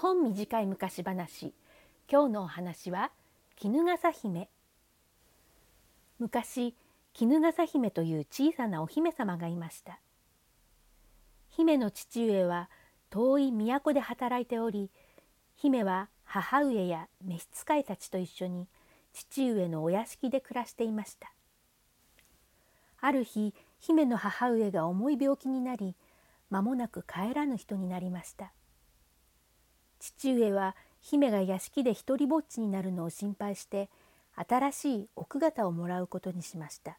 本短い昔話。今日のお話は絹笠姫。昔絹笠姫という小さなお姫様がいました。姫の父上は遠い都で働いており姫は母上や召使いたちと一緒に父上のお屋敷で暮らしていました。ある日姫の母上が重い病気になり間もなく帰らぬ人になりました。父上は姫が屋敷で一りぼっちになるのを心配して新しい奥方をもらうことにしました。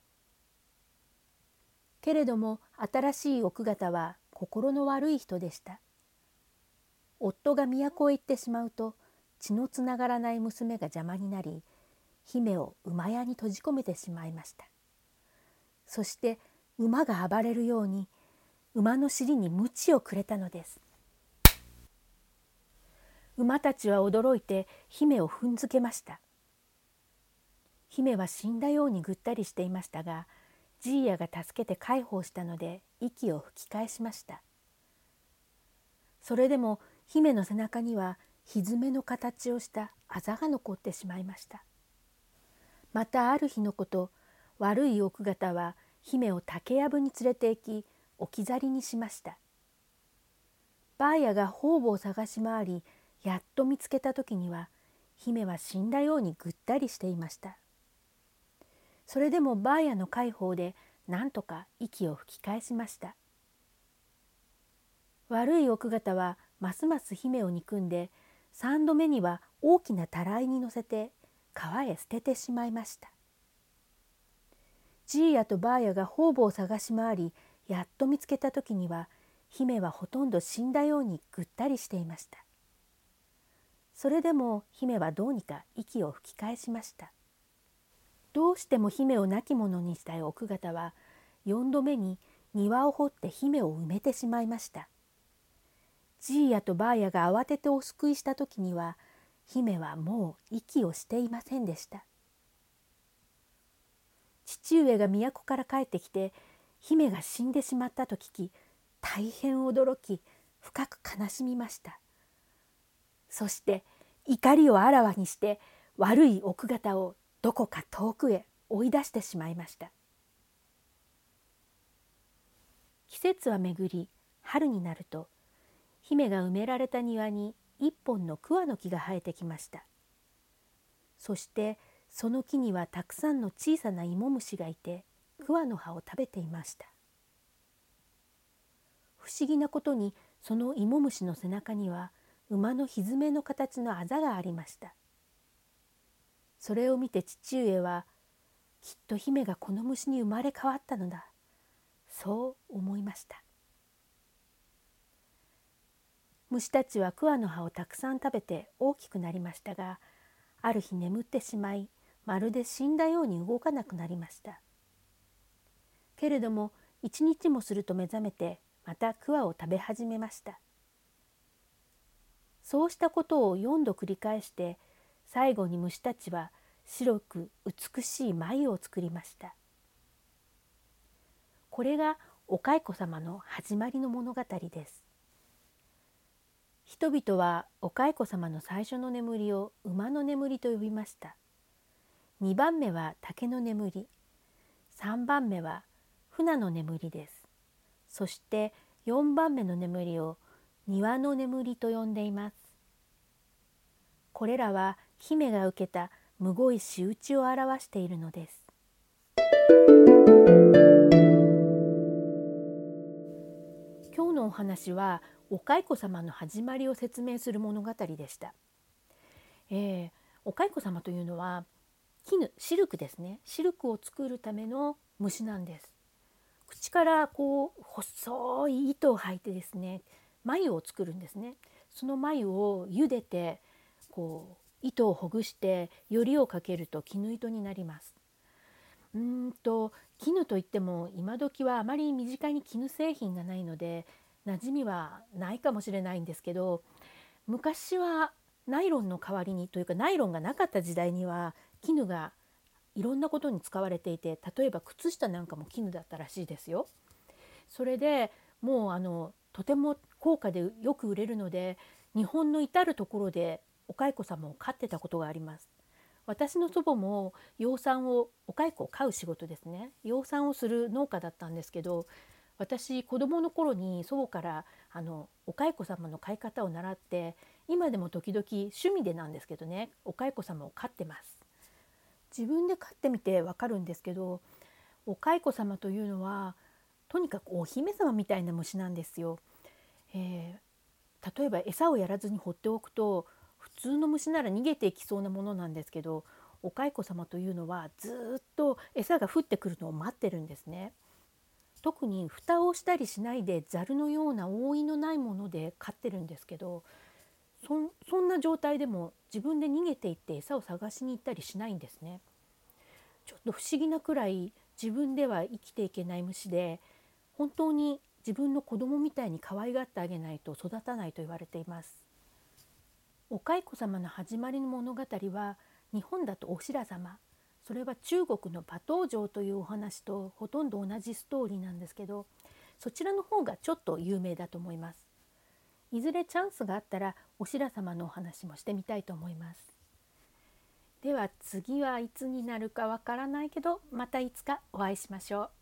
けれども新しい奥方は心の悪い人でした。夫が都へ行ってしまうと血のつながらない娘が邪魔になり姫を馬屋に閉じ込めてしまいました。そして馬が暴れるように馬の尻に鞭をくれたのです。馬たちは驚いて姫を踏んづけました。姫は死んだようにぐったりしていましたがジーヤが助けて介抱したので息を吹き返しました。それでも姫の背中には蹄の形をしたあざが残ってしまいました。またある日のこと悪い奥方は姫を竹やぶに連れて行き置き去りにしました。バーヤが方々を探し回りやっと見つけた時には姫は死んだようにぐったりしていました。それでもバーヤの介抱でなんとか息を吹き返しました。悪い奥方はますます姫を憎んで三度目には大きなたらいに乗せて川へ捨ててしまいました。ジーヤとバーヤが方々を探し回りやっと見つけた時には姫はほとんど死んだようにぐったりしていました。それでも姫はどうにか息を吹き返しました。どうしても姫を亡き者にしたい奥方は4度目に庭を掘って姫を埋めてしまいました。ジーヤとバーヤが慌ててお救いした時には姫はもう息をしていませんでした。父上が都から帰ってきて姫が死んでしまったと聞き大変驚き深く悲しみました。そして怒りをあらわにして悪い奥方をどこか遠くへ追い出してしまいました。季節は巡り春になると姫が埋められた庭に一本の桑の木が生えてきました。そしてその木にはたくさんの小さな芋虫がいて桑の葉を食べていました。不思議なことにその芋虫の背中には馬の蹄の形のあざがありました。それを見て父上はきっと姫がこの虫に生まれ変わったのだ。そう思いました。虫たちは桑の葉をたくさん食べて大きくなりましたがある日眠ってしまいまるで死んだように動かなくなりました。けれども一日もすると目覚めてまた桑を食べ始めました。そうしたことを4度繰り返して最後に虫たちは白く美しい眉を作りました。これがお蚕様の始まりの物語です。人々はお蚕様の最初の眠りを馬の眠りと呼びました。2番目は竹の眠り。3番目は船の眠りです。そして4番目の眠りを庭の眠りと呼んでいます。これらは姫が受けたむごい仕打ちを表しているのです。今日のお話はお蚕様の始まりを説明する物語でした、えー、お蚕様というのは絹シルクですね。シルクを作るための虫なんです。口からこう細い糸を吐いてですね眉を作るんですねその眉を茹でてこう糸をほぐしてよりをかけると絹糸になりますうんと絹といっても今時はあまり身近に絹製品がないので馴染みはないかもしれないんですけど昔はナイロンの代わりにというかナイロンがなかった時代には絹がいろんなことに使われていて例えば靴下なんかも絹だったらしいですよ。それでもうあのとても高価でよく売れるので日本の至る所でお蚕様を飼ってたことがあります。私の祖母も養蚕をお蚕を飼う仕事ですね。養蚕をする農家だったんですけど私子供の頃に祖母からあのお蚕様の飼い方を習って今でも時々趣味でなんですけどねお蚕様を飼ってます。自分で飼ってみてわかるんですけどお蚕様というのはとにかくお姫様みたいな虫なんですよ、えー、例えば餌をやらずに放っておくと普通の虫なら逃げていきそうなものなんですけどお蚕様というのはずっと餌が降ってくるのを待ってるんですね。特に蓋をしたりしないでざるのような覆いのないもので飼ってるんですけどそんな状態でも自分で逃げていって餌を探しに行ったりしないんですね。ちょっと不思議なくらい自分では生きていけない虫で本当に自分の子供みたいに可愛がってあげないと育たないと言われています。お蚕様の始まりの物語は日本だとお白様それは中国の馬頭城というお話とほとんど同じストーリーなんですけどそちらの方がちょっと有名だと思います。いずれチャンスがあったらお白様のお話もしてみたいと思います。では次はいつになるかわからないけどまたいつかお会いしましょう。